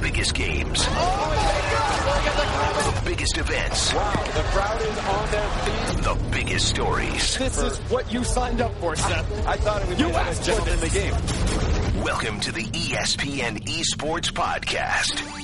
biggest games. Oh the biggest events. Wow, the crowd is on their feet. The biggest stories. This is what you signed up for, Seth. I, I thought it would you be asked for in the game. Welcome to the ESPN Esports Podcast.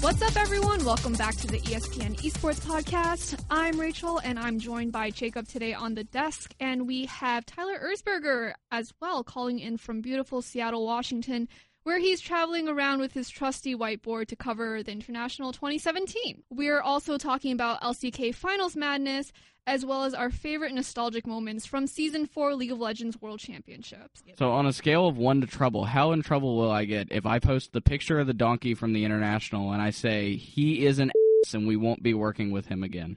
What's up, everyone? Welcome back to the ESPN Esports Podcast. I'm Rachel, and I'm joined by Jacob today on the desk, and we have Tyler Erzberger as well, calling in from beautiful Seattle, Washington, where he's traveling around with his trusty whiteboard to cover the International 2017. We're also talking about LCK Finals Madness, as well as our favorite nostalgic moments from Season 4 League of Legends World Championships. So on a scale of one to trouble, how in trouble will I get if I post the picture of the donkey from the international and I say he is an ass and we won't be working with him again?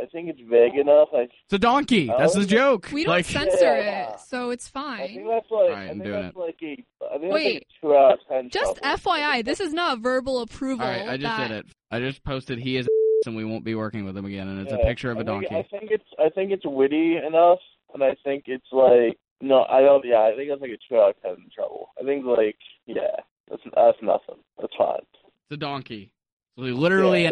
I think it's vague enough. I, It's a donkey. That's the joke. We don't like, censor Yeah. it, so it's I think fine. that's like Alright, I think that's it. like a I think Wait. that's like a two out of ten. Just trouble. FYI, this is not verbal approval. all right, I just that- did it. I just posted he is an and we won't be working with him again, and it's a picture of a I think- donkey. I think it's I think it's witty enough, and I think it's like no, I don't. Yeah, I think that's like a two out of ten trouble. I think like yeah, that's that's nothing. That's fine. It's a donkey. So we literally, Yeah.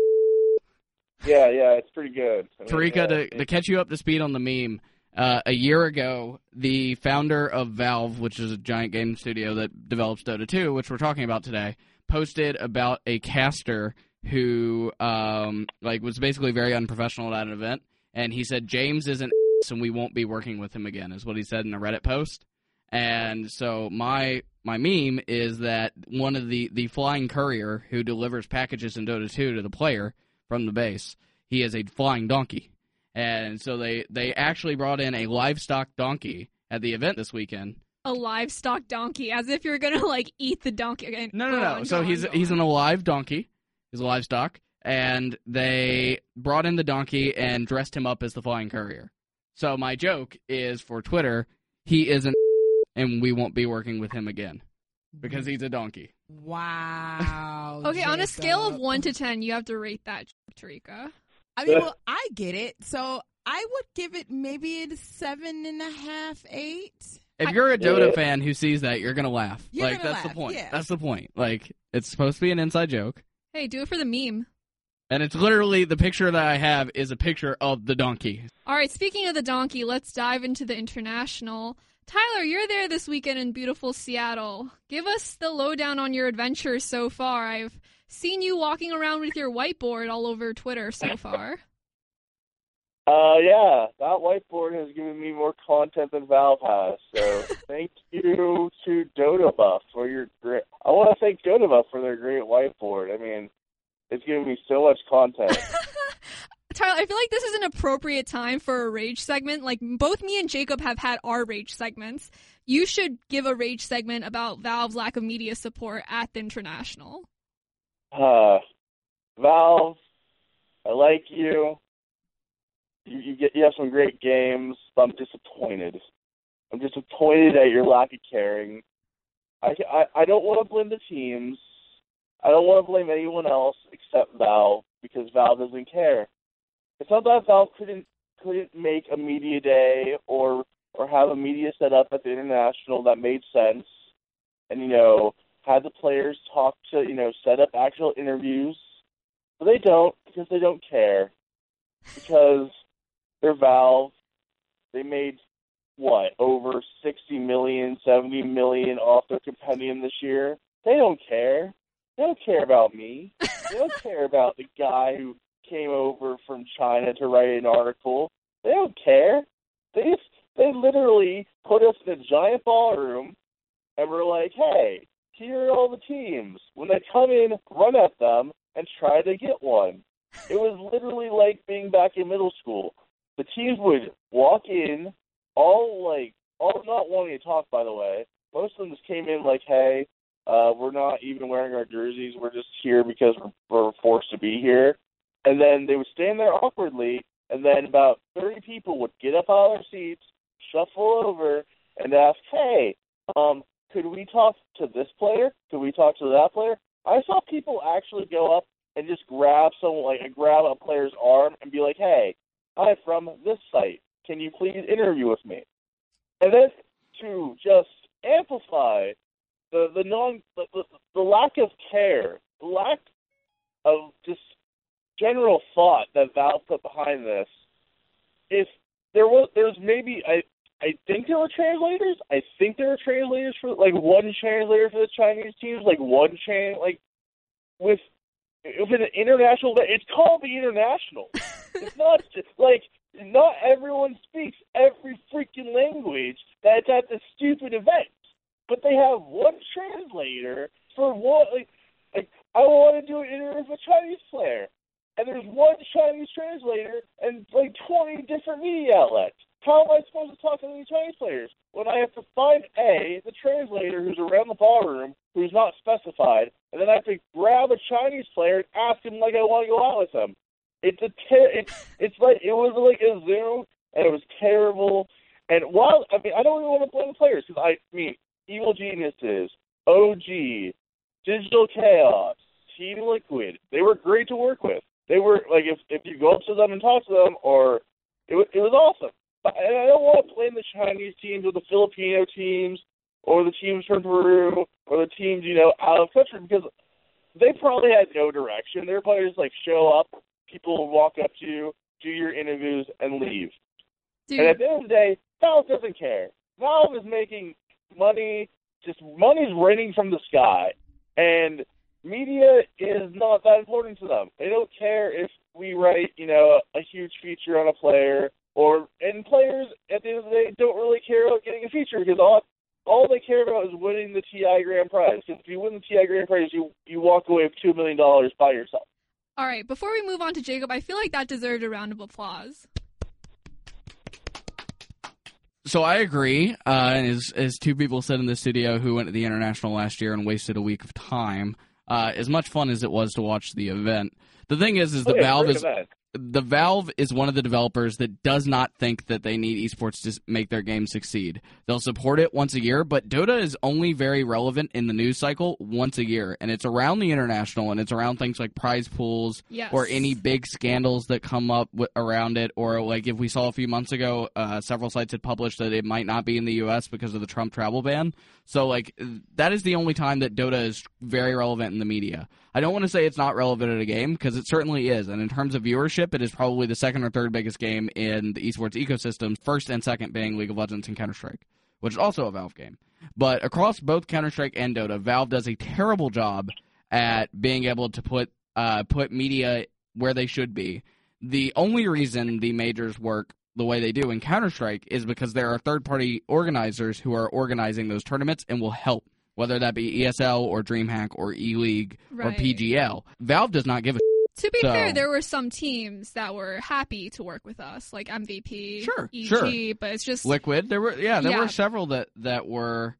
Yeah, yeah, it's pretty good. I mean, Tarika, yeah, to, to catch you up to speed on the meme, uh, a year ago, the founder of Valve, which is a giant game studio that develops Dota 2, which we're talking about today, posted about a caster who um, like was basically very unprofessional at an event, and he said James is an and we won't be working with him again, is what he said in a Reddit post. And so my my meme is that one of the the flying courier who delivers packages in Dota 2 to the player from the base, he is a flying donkey. And so they they actually brought in a livestock donkey at the event this weekend. a livestock donkey, as if you're gonna like eat the donkey. again. No, no, no. on, so go he's on, he's an alive donkey. He's a livestock, and they brought in the donkey and dressed him up as the flying courier. So my joke is for Twitter, he is an and we won't be working with him again because mm-hmm. he's a donkey. Wow. Okay, on a scale of one to ten, you have to rate that, Tarika. I mean, well, I get it. So I would give it maybe a seven and a half, eight. If I- you're a Dota Yeah. fan who sees that, you're gonna laugh. You're like gonna that's laugh, the point. yeah. That's the point. Like it's supposed to be an inside joke. Hey, do it for the meme. And it's literally the picture that I have is a picture of the donkey. All right, speaking of the donkey, let's dive into the international. Tyler, you're there this weekend in beautiful Seattle. Give us the lowdown on your adventures so far. I've seen you walking around with your whiteboard all over Twitter so far. Uh, yeah, that whiteboard has given me more content than Valve has. So thank you to Dotabuff for your great. I want to thank Dotabuff for their great whiteboard. I mean, it's given me so much content. Tyler, I feel like this is an appropriate time for a rage segment. Like both me and Jacob have had our rage segments. You should give a rage segment about Valve's lack of media support at the international. Uh, Valve, I like you. You, you get you have some great games, but I'm disappointed. I'm disappointed at your lack of caring. I I, I don't want to blame the teams. I don't want to blame anyone else except Valve because Valve doesn't care. It's not that Valve couldn't couldn't make a media day or or have a media set up at the international that made sense, and you know had the players talk to you know set up actual interviews, but they don't because they don't care because they're Valve. They made what over sixty million, seventy million off their compendium this year. They don't care. They don't care about me. They don't care about the guy who came over from China to write an article. They don't care. They just, they literally put us in a giant ballroom and we're like, "Hey, here are all the teams. When they come in, run at them and try to get one." It was literally like being back in middle school. The teams would walk in, all like, all not wanting to talk. By the way, most of them just came in like, "Hey, uh, we're not even wearing our jerseys. We're just here because we're, we're forced to be here." And then they would stand there awkwardly, and then about 30 people would get up out of their seats, shuffle over, and ask, "Hey, um, could we talk to this player? Could we talk to that player?" I saw people actually go up and just grab someone, like grab a player's arm, and be like, "Hey, I'm from this site. Can you please interview with me?" And then to just amplify the the non the, the, the lack of care, the lack of just general thought that Valve put behind this. If there was, there's maybe I I think there were translators. I think there were translators for like one translator for the Chinese teams, like one tran like with with an international. It's called the international. it's not just like not everyone speaks every freaking language that's at the stupid event, but they have one translator for what. Like, like I want to do an interview with a Chinese player, and there's one Chinese translator and like 20 different media outlets. How am I supposed to talk to these Chinese players when I have to find a the translator who's around the ballroom who's not specified, and then I have to grab a Chinese player and ask him like I want to go out with him? It's a ter- it's it's like it was like a Zoom and it was terrible. And while I mean I don't even want to blame the players because I mean Evil Geniuses, OG, Digital Chaos, Team Liquid, they were great to work with. They were like if if you go up to them and talk to them, or it was it was awesome. But and I don't want to blame the Chinese teams or the Filipino teams or the teams from Peru or the teams you know out of country because they probably had no direction. Their players like show up, people walk up to you, do your interviews, and leave. Dude, And at the end of the day, Valve doesn't care. Valve is making money, just money's raining from the sky, and media is not that important to them. They don't care if we write, you know, a huge feature on a player, or and players at the end of the day don't really care about getting a feature because all all they care about is winning the TI Grand Prize. Because if you win the TI Grand Prize, you you walk away with two million dollars by yourself. all right, before we move on to Jacob, I feel like that deserved a round of applause. So I agree. Uh, as, as two people said in the studio who went to the international last year and wasted a week of time, uh, as much fun as it was to watch the event, the thing is, is the Oh, yeah, Valve is event. The Valve is one of the developers that does not think that they need esports to make their game succeed. They'll support it once a year, but Dota is only very relevant in the news cycle once a year, and it's around the international and it's around things like prize pools Yes. or any big scandals that come up w- around it, or like if we saw a few months ago, uh, several sites had published that it might not be in the U.S. because of the Trump travel ban. So like that is the only time that Dota is very relevant in the media. I don't want to say it's not relevant in a game because it certainly is, and in terms of viewership, it is probably the second or third biggest game in the esports ecosystem. First and second being League of Legends and Counter Strike, which is also a Valve game. But across both Counter Strike and Dota, Valve does a terrible job at being able to put uh, put media where they should be. The only reason the majors work the way they do in Counter Strike is because there are third party organizers who are organizing those tournaments and will help, whether that be ESL or DreamHack or E League or PGL. Valve does not give a To be So- fair, there were some teams that were happy to work with us, like MVP, Sure, EG, sure. but it's just liquid. There were yeah, there Yeah. were several that that were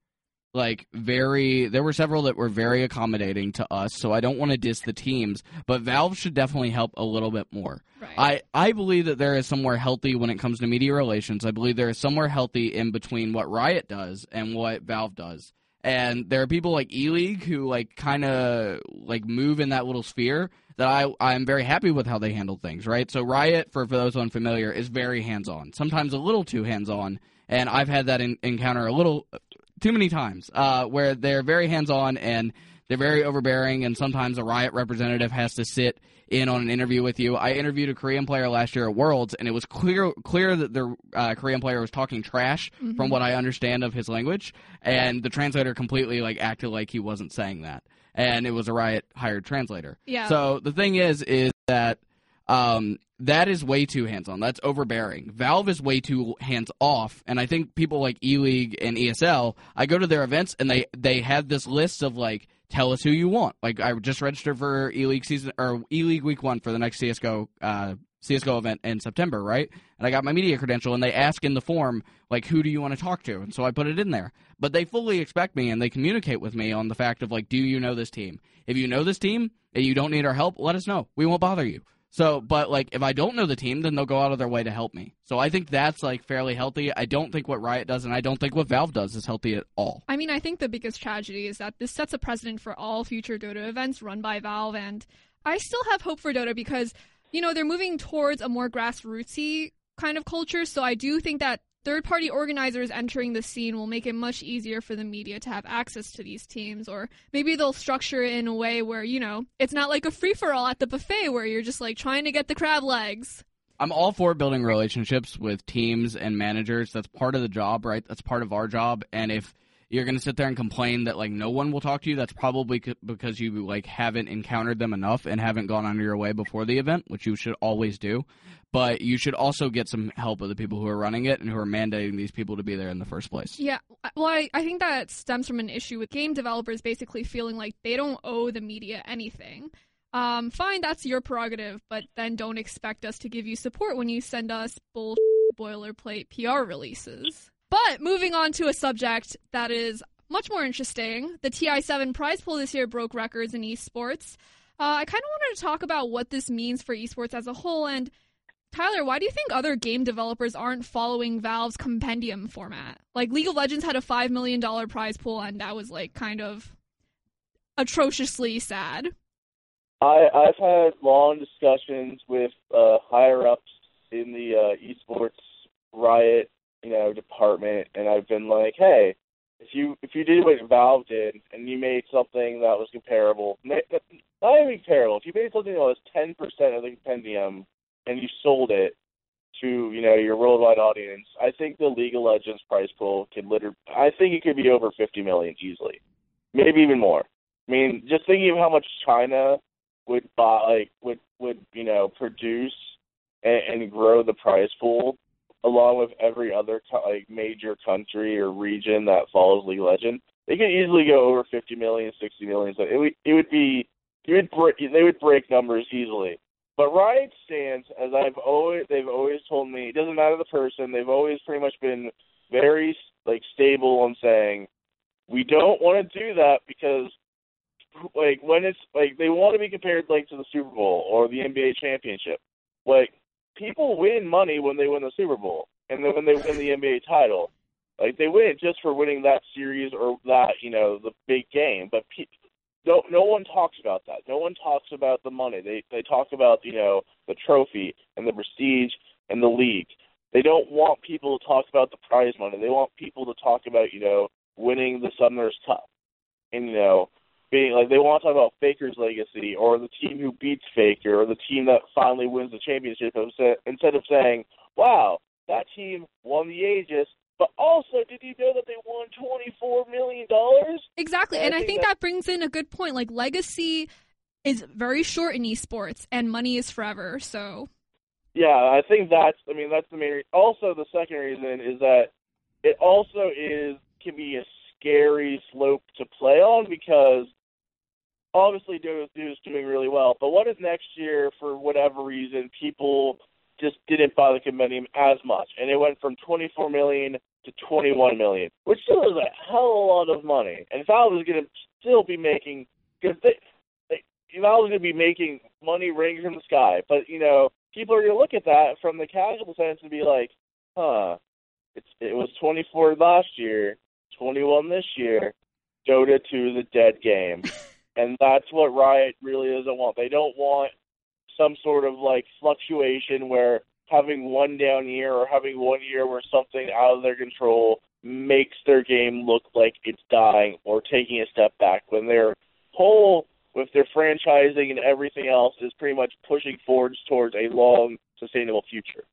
like very there were several that were very accommodating to us so i don't want to diss the teams but valve should definitely help a little bit more right. I, I believe that there is somewhere healthy when it comes to media relations. I believe there is somewhere healthy in between what Riot does and what Valve does. And there are people like E League who like kind of like move in that little sphere that I I'm very happy with how they handle things. Right. So Riot, for for those unfamiliar, is very hands on. Sometimes a little too hands on. And I've had that in, encounter a little too many times uh, where they're very hands on and they're very overbearing. And sometimes a Riot representative has to sit in on an interview with you. I interviewed a Korean player last year at Worlds, and it was clear clear that the uh, Korean player was talking trash from what I understand of his language, and the translator completely like acted like he wasn't saying that, and it was a Riot hired translator. Yeah. So the thing is, is that um, that is way too hands on. That's overbearing. Valve is way too hands off, and I think people like E League and ESL, I go to their events and they they have this list of like, tell us who you want. Like I just registered for E League season or E League week one for the next CS:GO uh, CS:GO event in September, right? And I got my media credential, and they ask in the form like, who do you want to talk to? And so I put it in there. But they fully expect me, and they communicate with me on the fact of like, do you know this team? If you know this team and you don't need our help, let us know. We won't bother you. So, but like, if I don't know the team, then they'll go out of their way to help me. So I think that's like fairly healthy. I don't think what Riot does, and I don't think what Valve does is healthy at all. I mean, I think the biggest tragedy is that this sets a precedent for all future Dota events run by Valve, and I still have hope for Dota because, you know, they're moving towards a more grassrootsy kind of culture. So I do think that third party organizers entering the scene will make it much easier for the media to have access to these teams or maybe they'll structure it in a way where you know it's not like a free for all at the buffet where you're just like trying to get the crab legs I'm all for building relationships with teams and managers. That's part of the job, right? That's part of our job. And if you're going to sit there and complain that like no one will talk to you, that's probably c- because you like haven't encountered them enough and haven't gone under your way before the event, which you should always do. But you should also get some help of the people who are running it and who are mandating these people to be there in the first place. Yeah, well, I, I think that stems from an issue with game developers basically feeling like they don't owe the media anything. Um, fine, that's your prerogative, but then don't expect us to give you support when you send us bull boilerplate PR releases. But moving on to a subject that is much more interesting, the TI7 prize pool this year broke records in esports. Uh, I kind of wanted to talk about what this means for esports as a whole. And Tyler, why do you think other game developers aren't following Valve's compendium format? Like League of Legends had a $5 million prize pool, and that was like kind of atrociously sad. I, I've had long discussions with uh, higher ups in the uh, esports riot, you know, department, and I've been like, hey, if you if you did what Valve did and you made something that was comparable, not even comparable, if you made something that was ten percent of the compendium and you sold it to you know your worldwide audience, I think the League of Legends prize pool could literally, I think it could be over fifty million easily, maybe even more. I mean, just thinking of how much China would buy like would would you know produce and, and grow the prize pool along with every other like major country or region that follows League of Legends, they could easily go over 50 million, 60 million. So it would it would be it would break, they would break numbers easily. But Riot stands as I've always they've always told me it doesn't matter the person. They've always pretty much been very like stable on saying we don't want to do that because like when it's like they want to be compared like to the Super Bowl or the NBA championship. Like people win money when they win the Super Bowl and then when they win the NBA title. Like they win just for winning that series or that you know the big game. But pe- no no one talks about that. No one talks about the money. They they talk about you know the trophy and the prestige and the league. They don't want people to talk about the prize money. They want people to talk about you know winning the Summoner's Cup and you know being like they want to talk about Faker's legacy or the team who beats Faker or the team that finally wins the championship instead of saying, "Wow, that team won the Aegis." But also, did you know that they won twenty four million dollars? Exactly, and, and I, think, think that, that brings in a good point. Like legacy is very short in esports, and money is forever. So, yeah, I think that's. I mean, that's the main. Re- also, the second reason is that it also is can be a scary slope to play on because obviously Dota is doing really well. But what if next year, for whatever reason, people just didn't buy the compendium as much, and it went from 24 million to 21 million, which still is a hell of a lot of money. And Valve is going to still be making because they, they Valve is going to be making money raining from the sky. But you know, people are going to look at that from the casual sense and be like, huh. It's, it was 24 last year, 21 this year. Dota 2 the dead game. And that's what Riot really doesn't want. They don't want some sort of like fluctuation where having one down year or having one year where something out of their control makes their game look like it's dying or taking a step back when their whole with their franchising and everything else is pretty much pushing forwards towards a long sustainable future.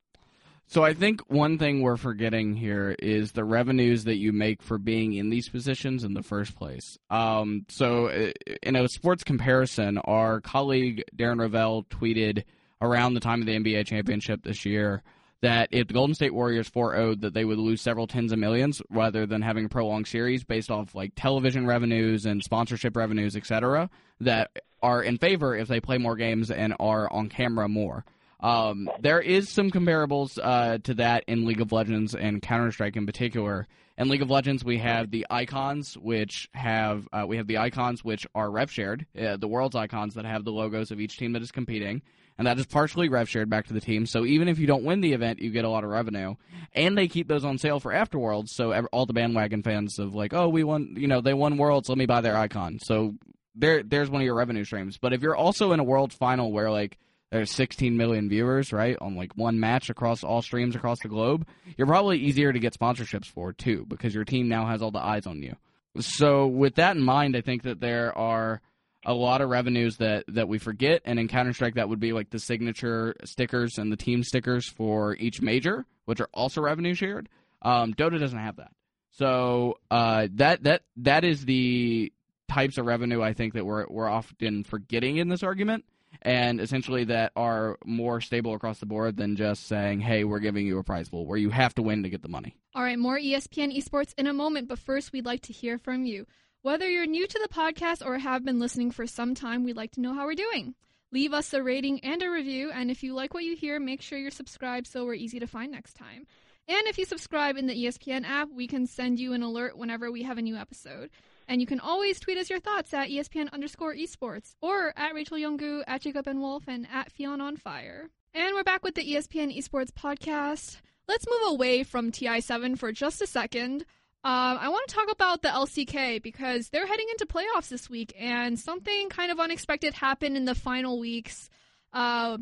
So I think one thing we're forgetting here is the revenues that you make for being in these positions in the first place. Um, so uh, in a sports comparison, our colleague Darren Rovell tweeted around the time of the NBA championship this year that if the Golden State Warriors 4-0'd that they would lose several tens of millions rather than having a prolonged series based off like television revenues and sponsorship revenues, etc., that are in favor if they play more games and are on camera more. Um, there is some comparables uh, to that in League of Legends and Counter Strike in particular. In League of Legends, we have the icons, which have uh, we have the icons which are rev shared, uh, the world's icons that have the logos of each team that is competing, and that is partially rev shared back to the team. So even if you don't win the event, you get a lot of revenue, and they keep those on sale for afterworlds. So all the bandwagon fans of like, oh, we won, you know, they won worlds, let me buy their icon. So there, there's one of your revenue streams. But if you're also in a world final where like there's 16 million viewers, right, on like one match across all streams across the globe, you're probably easier to get sponsorships for too because your team now has all the eyes on you. So with that in mind, I think that there are a lot of revenues that that we forget, and in Counter Strike, that would be like the signature stickers and the team stickers for each major, which are also revenue shared. Um, Dota doesn't have that, so uh, that that that is the types of revenue I think that we're we're often forgetting in this argument, and essentially that are more stable across the board than just saying, "Hey, we're giving you a prize pool where you have to win to get the money." All right, more ESPN esports in a moment, but first we'd like to hear from you. Whether you're new to the podcast or have been listening for some time, we'd like to know how we're doing. Leave us a rating and a review, and if you like what you hear, make sure you're subscribed so we're easy to find next time. And if you subscribe in the ESPN app, we can send you an alert whenever we have a new episode. And you can always tweet us your thoughts at ESPN underscore esports or at Rachel Youngu, at Jacob and Wolf, and at Fionn on Fire. And we're back with the ESPN Esports podcast. Let's move away from TI7 for just a second. Um, I want to talk about the LCK because they're heading into playoffs this week, and something kind of unexpected happened in the final weeks. Uh,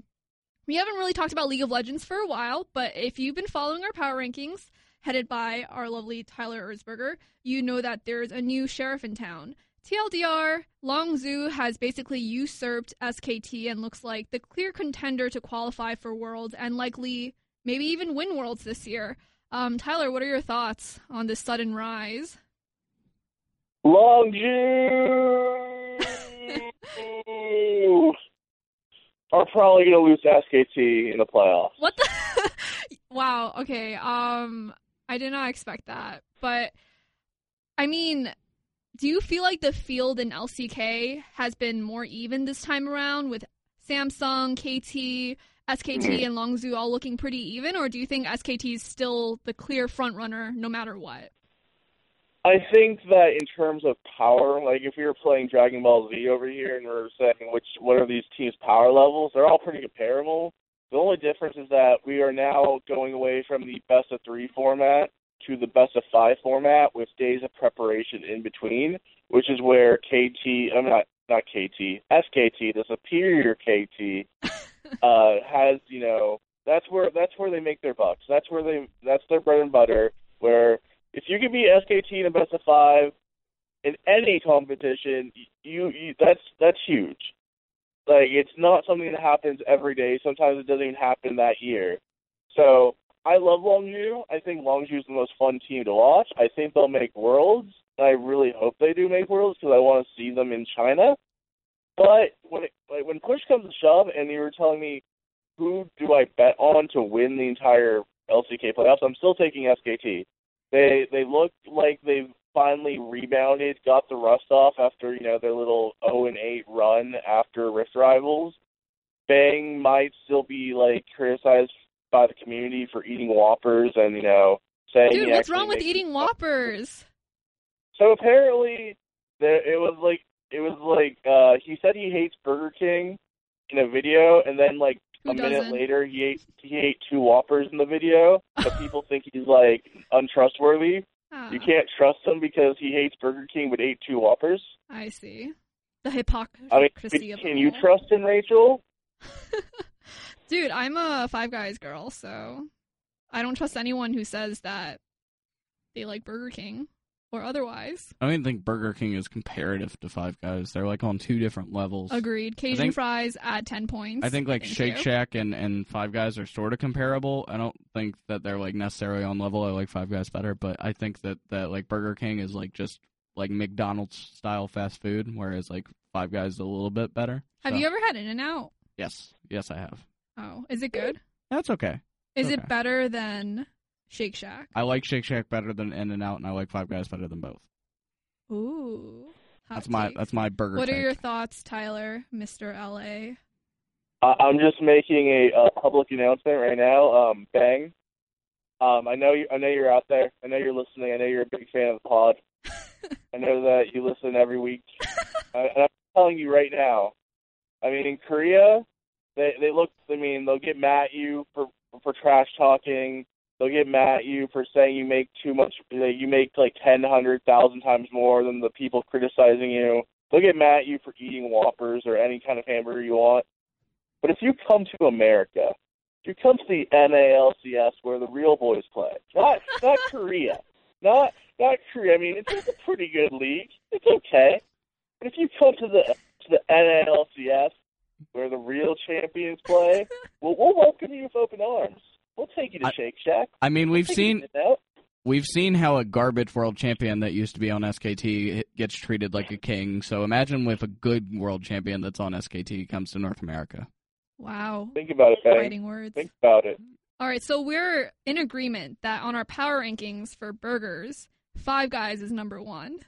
we haven't really talked about League of Legends for a while, but if you've been following our power rankings, headed by our lovely Tyler Erzberger, you know that there's a new sheriff in town. TLDR, Longzhu has basically usurped SKT and looks like the clear contender to qualify for Worlds and likely maybe even win Worlds this year. Um, Tyler, what are your thoughts on this sudden rise? Longzhu are probably going to lose to SKT in the playoffs. What the? wow. Okay. Um, I did not expect that, but I mean, do you feel like the field in LCK has been more even this time around with Samsung, KT, SKT, mm-hmm. and Longzhu all looking pretty even, or do you think SKT is still the clear front runner no matter what? I think that in terms of power, like if we were playing Dragon Ball Z over here and we are saying which what are these teams' power levels, they're all pretty comparable. The only difference is that we are now going away from the best of three format to the best of five format with days of preparation in between, which is where KT, I'm not not KT, SKT, the superior KT, uh, has you know that's where that's where they make their bucks. That's where they that's their bread and butter. Where if you can beat SKT in a best of five in any competition, you, you that's that's huge. Like it's not something that happens every day. Sometimes it doesn't even happen that year. So I love Longzhu. I think Longzhu is the most fun team to watch. I think they'll make worlds. I really hope they do make worlds because I want to see them in China. But when it, like, when push comes to shove, and you were telling me who do I bet on to win the entire LCK playoffs, I'm still taking SKT. They they look like they've finally rebounded, got the rust off after you know their little 0 and 8 run after Rift Rivals. Bang might still be like criticized by the community for eating Whoppers and you know saying. Dude, what's wrong with eating Whoppers? So apparently, there it was like it was like uh he said he hates Burger King in a video, and then like Who a minute doesn't? later he ate he ate two Whoppers in the video. But people think he's like untrustworthy. Ah, You can't trust him because he hates Burger King but ate two Whoppers. I see. The hypocrisy I mean, can you all. trust him, Rachel? Dude, I'm a Five Guys girl, so I don't trust anyone who says that they like Burger King or otherwise. I don't even think Burger King is comparative to Five Guys. They're like on two different levels. Agreed. Cajun think- fries at 10 points. I think like Thank Shake you. Shack and, and Five Guys are sort of comparable. I don't think that they're like necessarily on level. I like Five Guys better, but I think that, that like Burger King is like just like McDonald's style fast food, whereas like Five Guys is a little bit better. Have So, you ever had In and Out? Yes, yes, I have. Oh, is it good? That's okay. Is Okay. it better than Shake Shack? I like Shake Shack better than In and Out, and I like Five Guys better than both. Ooh. hot That's my take. that's my burger. What are your thoughts, Tyler, Mr. LA? I- I'm just making a, uh public announcement right now. Um, Bang. Um, I know you. I know you're out there. I know you're listening. I know you're a big fan of the pod. I know that you listen every week. I, and I'm telling you right now. I mean, in Korea, they they look. I mean, they'll get mad at you for for trash talking. They'll get mad at you for saying you make too much. You make like ten, hundred thousand times more than the people criticizing you. They'll get mad at you for eating Whoppers or any kind of hamburger you want. But if you come to America, if you come to the NALCS where the real boys play, not not Korea, not not Korea. I mean, it's, it's a pretty good league. It's okay. But if you come to the to the NALCS where the real champions play, we'll, we'll welcome you with open arms. We'll take you to I- Shake Shack. I mean, we've We'll seen we've seen how a garbage world champion that used to be on SKT gets treated like a king. So imagine if a good world champion that's on SKT comes to North America. Wow. Think about it, Bang. Fighting words. Think about it. All right, so we're in agreement that on our power rankings for burgers, Five Guys is number one.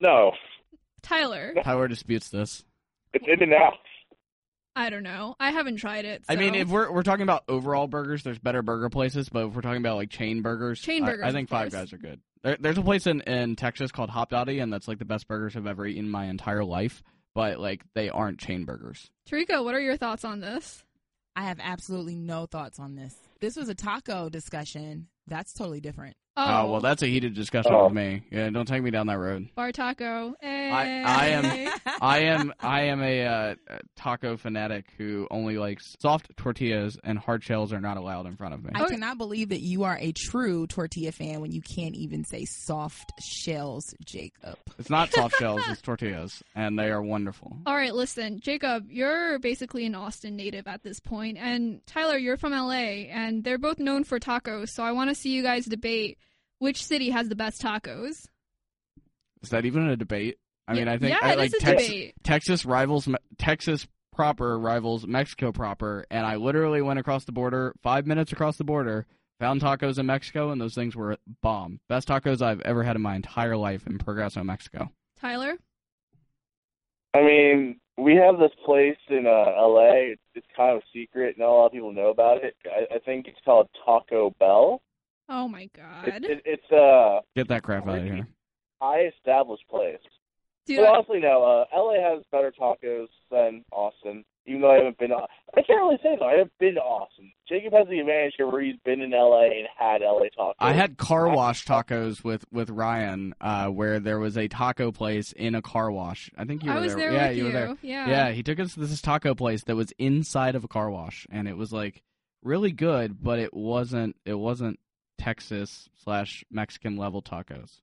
No, Tyler, Power disputes this. it's In and Out. I don't know. I haven't tried it. I mean, if we're we're talking about overall burgers, there's better burger places. But if we're talking about like chain burgers, Chain I- burgers, I, think Five course. Guys are good. There, there's a place in in Texas called Hopdoddy, and that's like the best burgers I've ever eaten in my entire life. But like, they aren't chain burgers. Tarika, what are your thoughts on this? I have absolutely no thoughts on this. This was a taco discussion. That's totally different. Oh, well, that's a heated discussion Oh. with me. Yeah, don't take me down that road. bar taco. Hey. I am- I am I am a uh, taco fanatic who only likes soft tortillas and hard shells are not allowed in front of me. I Okay. cannot believe that you are a true tortilla fan when you can't even say soft shells, Jacob. It's not soft shells, it's tortillas, and they are wonderful. All right, listen, Jacob, you're basically an Austin native at this point, and Tyler, you're from LA, and they're both known for tacos. So I want to see you guys debate which city has the best tacos. Is that even a debate? I mean, I think yeah, I, like is a Tex- debate. Texas rivals Texas proper rivals Mexico proper, and I literally went across the border, five minutes across the border, found tacos in Mexico, and those things were bomb. Best tacos I've ever had in my entire life in Progreso, Mexico. Tyler, I mean, we have this place in uh, L.A. It's, it's kind of a secret. Not a lot of people know about it. I, I think it's called Taco Bell. Oh my god, It, it, it's a Get that crap out of here. high established place. dude, Well, honestly, no. Uh, L.A. has better tacos than Austin. Even though I haven't been, I can't really say though. I haven't been to Austin. Jacob has the advantage here where he's been in L.A. and had L.A. tacos. I had car wash tacos with with Ryan, uh, where there was a taco place in a car wash. I think you I were was there yeah, with you you. were there. Yeah, Yeah, he took us to this taco place that was inside of a car wash, and it was like really good, but it wasn't. It wasn't Texas slash Mexican level tacos.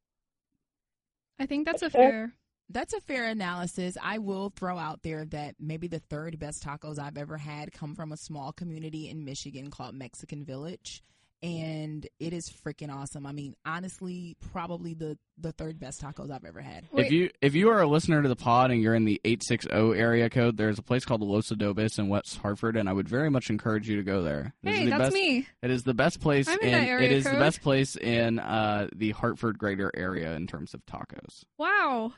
I think that's a fair. That's a fair analysis. I will throw out there that maybe the third best tacos I've ever had come from a small community in Michigan called Mexican Village. And it is freaking awesome. I mean, honestly, probably the, the third best tacos I've ever had. Wait, If you if you are a listener to the pod and you're in the eight six zero area code, there's a place called Los Adobes in West Hartford, and I would very much encourage you to go there. This hey, the that's best, me. It is the best place I'm in that area it is the best place in uh, the Hartford greater area in terms of tacos. Wow,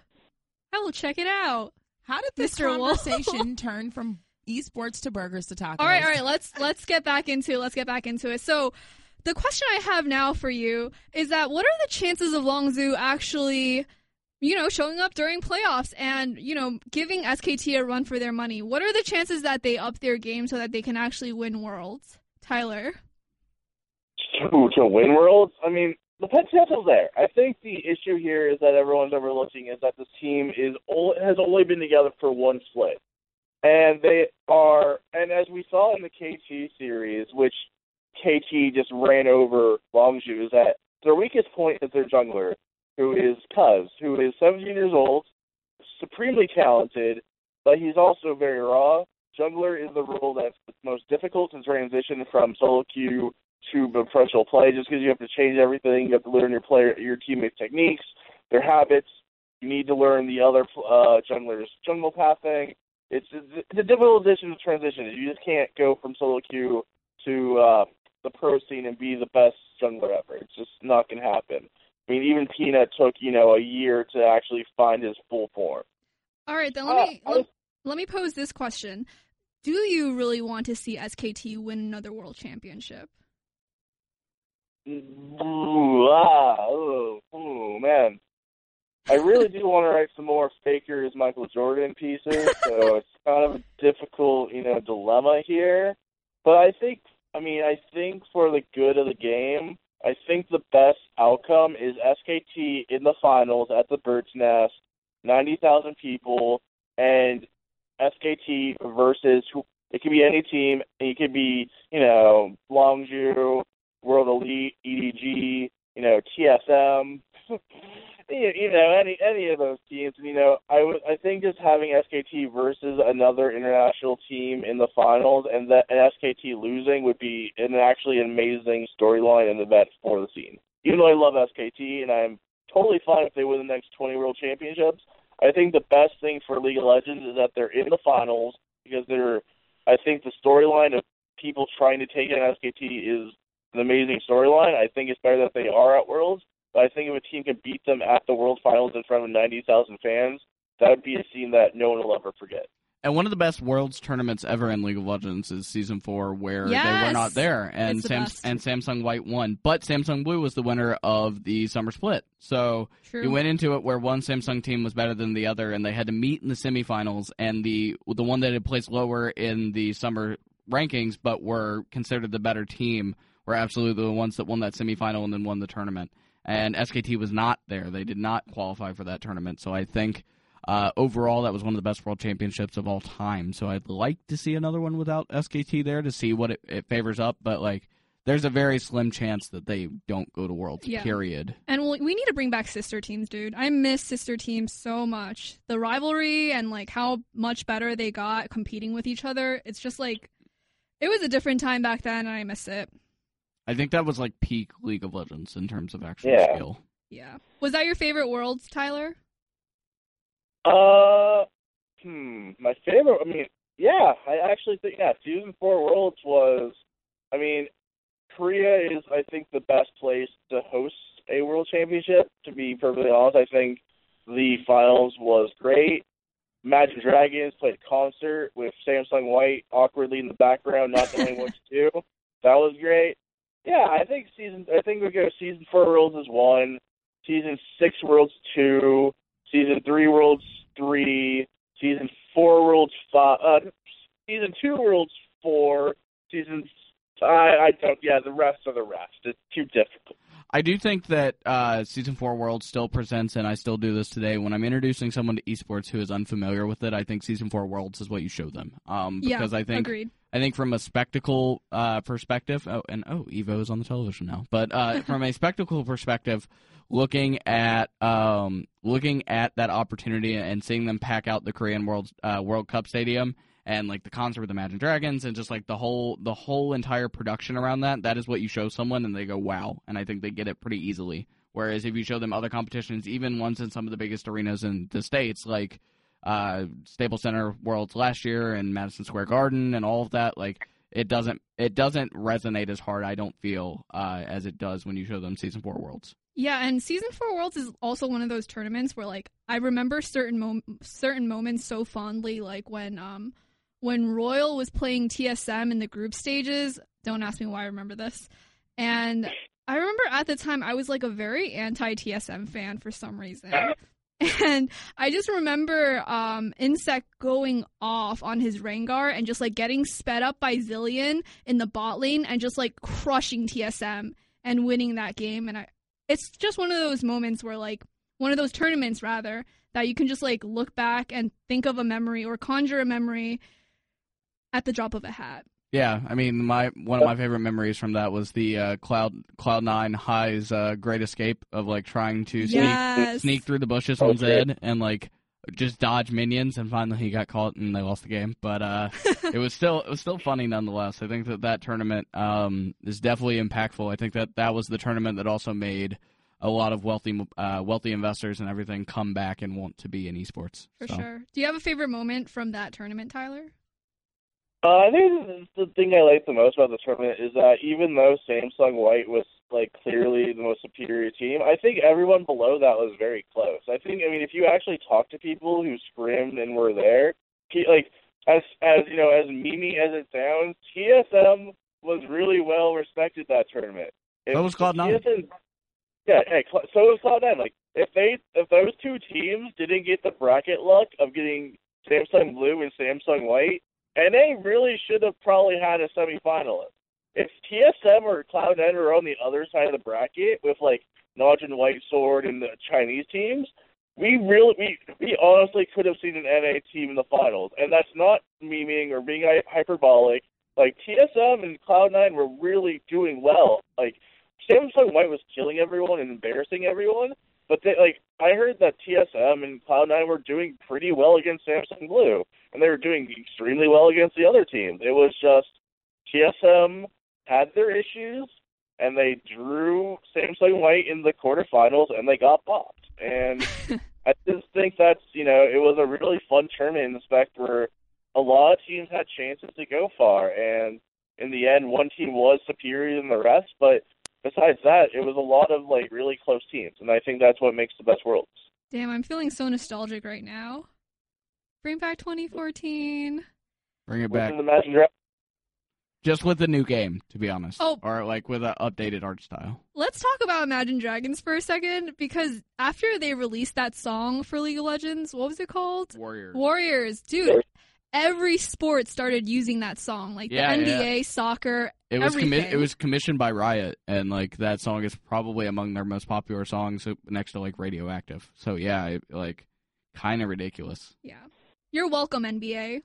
I will check it out. How did this Mr. Conversation turn from esports to burgers to tacos? All right, all right. Let's let's get back into let's get back into it. So, the question I have now for you is that what are the chances of Longzhu actually, you know, showing up during playoffs and you know giving SKT a run for their money? What are the chances that they up their game so that they can actually win worlds? Tyler, to, to win worlds. I mean, the potential's there. I think the issue here is that everyone's overlooking is that this team is has only been together for one split, and they are. And as we saw in the KT series, which KT just ran over Longzhu, is that their weakest point is their jungler, who is Cuzz, who is 17 years old, supremely talented, but he's also very raw. Jungler is the role that's the most difficult to transition from solo queue to professional play, just because you have to change everything. You have to learn your player, your teammates' techniques, their habits. You need to learn the other uh, junglers' jungle pathing. It's, it's a difficult addition to transition. You just can't go from solo queue to uh, the pro scene and be the best jungler ever. It's just not going to happen. I mean, even Peanut took you know a year to actually find his full form. all right, then let Uh, me let, let me pose this question: Do you really want to see SKT win another world championship? Ooh, ah, ooh, ooh, man. I really do want to write some more Fakers Michael Jordan pieces, so it's kind of a difficult, you know, dilemma here. But I think, I mean, I think for the good of the game, I think the best outcome is SKT in the finals at the Bird's Nest, 90,000 people, and SKT versus who It could be any team. It could be, you know, Longzhu, World Elite, EDG, you know, TSM. you know, any any of those teams. And, you know, I would I think just having SKT versus another international team in the finals and that and SKT losing would be an actually amazing storyline and event for the scene. Even though I love SKT and I'm totally fine if they win the next 20 World Championships, I think the best thing for League of Legends is that they're in the finals because they're. I think the storyline of people trying to take on SKT is an amazing storyline. I think it's better that they are at Worlds, but I think if a team can beat them at the World Finals in front of 90,000 fans, that would be a scene that no one will ever forget. And one of the best Worlds tournaments ever in League of Legends is Season Four, where yes! they were not there, and the Sam- and Samsung White won, but Samsung Blue was the winner of the summer split. So True. you went into it where one Samsung team was better than the other, and they had to meet in the semifinals, and the the one that had placed lower in the summer rankings, but were considered the better team, were absolutely the ones that won that semifinal and then won the tournament. And SKT was not there; they did not qualify for that tournament. So I think uh, overall, that was one of the best world championships of all time. So I'd like to see another one without SKT there to see what it, it favors up. But like, there's a very slim chance that they don't go to worlds. Yeah. Period. And we we need to bring back sister teams, dude. I miss sister teams so much. The rivalry and like how much better they got competing with each other. It's just like it was a different time back then, and I miss it. I think that was like peak League of Legends in terms of actual Yeah. skill. Yeah. Was that your favorite worlds, Tyler? Uh, hmm. My favorite. I mean, yeah. I actually think yeah. Season four Worlds was. I mean, Korea is I think the best place to host a World Championship. To be perfectly honest, I think the finals was great. Imagine Dragons played a concert with Samsung White awkwardly in the background, not knowing what to do. That was great. Yeah, I think season. I think we go season four Worlds is one, season six Worlds two, season three Worlds three, season four Worlds five, uh, season two Worlds four, season. I, I don't. Yeah, the rest are the rest. It's too difficult. I do think that uh, season four world still presents, and I still do this today. When I'm introducing someone to esports who is unfamiliar with it, I think season four worlds is what you show them. Um, Yeah. because I think Agreed. I think from a spectacle uh, perspective, oh, and oh, Evo is on the television now. But uh, from a spectacle perspective, looking at um, looking at that opportunity and seeing them pack out the Korean World uh, World Cup Stadium and like the concert with Imagine Dragons and just like the whole the whole entire production around that, that is what you show someone and they go wow, and I think they get it pretty easily. Whereas if you show them other competitions, even ones in some of the biggest arenas in the states, like uh, Staples Center Worlds last year and Madison Square Garden and all of that, like it doesn't it doesn't resonate as hard. I don't feel uh, as it does when you show them season four Worlds. Yeah, and season four worlds is also one of those tournaments where like I remember certain mom- certain moments so fondly, like when um when Royal was playing TSM in the group stages. Don't ask me why I remember this. And I remember at the time I was like a very anti TSM fan for some reason. And I just remember um, inSec going off on his Rengar and just like getting sped up by Zillion in the bot lane and just like crushing TSM and winning that game. And I, it's just one of those moments where like one of those tournaments rather that you can just like look back and think of a memory or conjure a memory at the drop of a hat. Yeah, I mean, my one of my favorite memories from that was the uh, Cloud Cloud Nine Hai's uh, Great Escape of like trying to sneak Yes. sneak through the bushes Oh, on. Zed and like just dodge minions, and finally he got caught and they lost the game. But uh, it was still it was still funny nonetheless. I think that that tournament um, is definitely impactful. I think that that was the tournament that also made a lot of wealthy uh, wealthy investors and everything come back and want to be in esports. For So, sure. Do you have a favorite moment from that tournament, Tyler? Uh, I think the thing I like the most about the tournament is that even though Samsung White was like clearly the most superior team, I think everyone below that was very close. I think I mean if you actually talk to people who scrimmed and were there, he, like as as you know as memey as it sounds, TSM was really well respected that tournament. If- So was Cloud9. TSM yeah, hey, Cl- so was Cloud Nine. Like if they if those two teams didn't get the bracket luck of getting Samsung Blue and Samsung White, and they really should have probably had a semifinalist. If TSM or Cloud9 were on the other side of the bracket with like Naj and White Sword and the Chinese teams, we really we we honestly could have seen an NA team in the finals, and that's not memeing or being hy- hyperbolic. Like TSM and Cloud9 were really doing well. Like Samsung White was killing everyone and embarrassing everyone, but they like I heard that TSM and Cloud9 were doing pretty well against Samsung Blue, and they were doing extremely well against the other teams. It was just TSM had their issues, and they drew Samsung White in the quarterfinals, and they got popped. And I just think that's you know it was a really fun tournament in the fact where a lot of teams had chances to go far, and in the end, one team was superior than the rest. But besides that, it was a lot of like really close teams, and I think that's what makes the best worlds. Damn, I'm feeling so nostalgic right now. Bring back 2014. Bring it back. Within the Imagine Dra- Just with the new game, to be honest. Oh. Or like with an updated art style. Let's talk about Imagine Dragons for a second because after they released that song for League of Legends, what was it called? Warriors. Warriors, dude. Every sport started using that song, like Yeah, the NBA, soccer. It was commi- it was commissioned by Riot, and like that song is probably among their most popular songs, uh, next to like Radioactive. So yeah, it, like kind of ridiculous. Yeah. You're welcome, NBA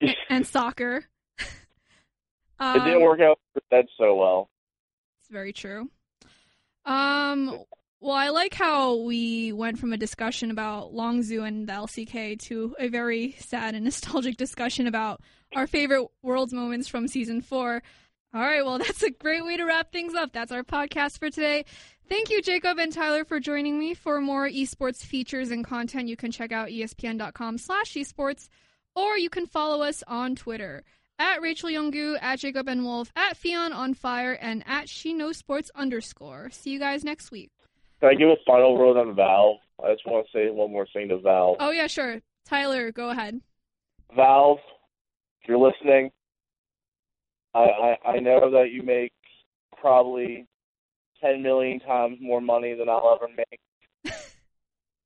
and soccer. it um, didn't work out for Zedd so well. It's very true. Um, well, I like how we went from a discussion about Longzhu and the LCK to a very sad and nostalgic discussion about our favorite Worlds moments from season four. All right, well, that's a great way to wrap things up. That's our podcast for today. Thank you, Jacob and Tyler, for joining me. For more esports features and content, you can check out espn.com slash esports, or you can follow us on Twitter at Rachel Youngu, at Jacob and Wolf, at Fionn on Fire, and at She underscore. See you guys next week. Can I give a final word on Valve? I just want to say one more thing to Valve. Oh yeah, sure. Tyler, go ahead. Valve, if you're listening, I, I I know that you make probably ten million times more money than I'll ever make.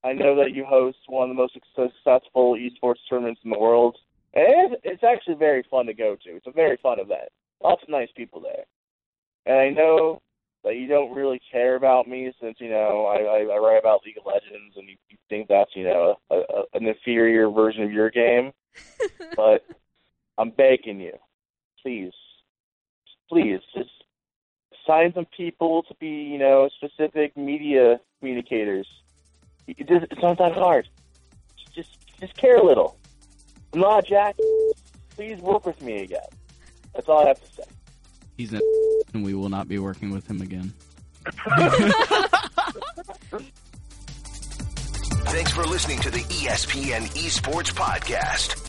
I know that you host one of the most successful esports tournaments in the world, and it's, it's actually very fun to go to. It's a very fun event. Lots of nice people there, and I know that you don't really care about me since you know I, I, I write about League of Legends, and you, you think that's you know a, a, an inferior version of your game, but I'm begging you, please, please, just sign some people to be, you know, specific media communicators. It just, it's not that hard. Just, just care a little. I'm not Jack. Please work with me again. That's all I have to say. He's in, and we will not be working with him again. Thanks for listening to the ESPN Esports Podcast.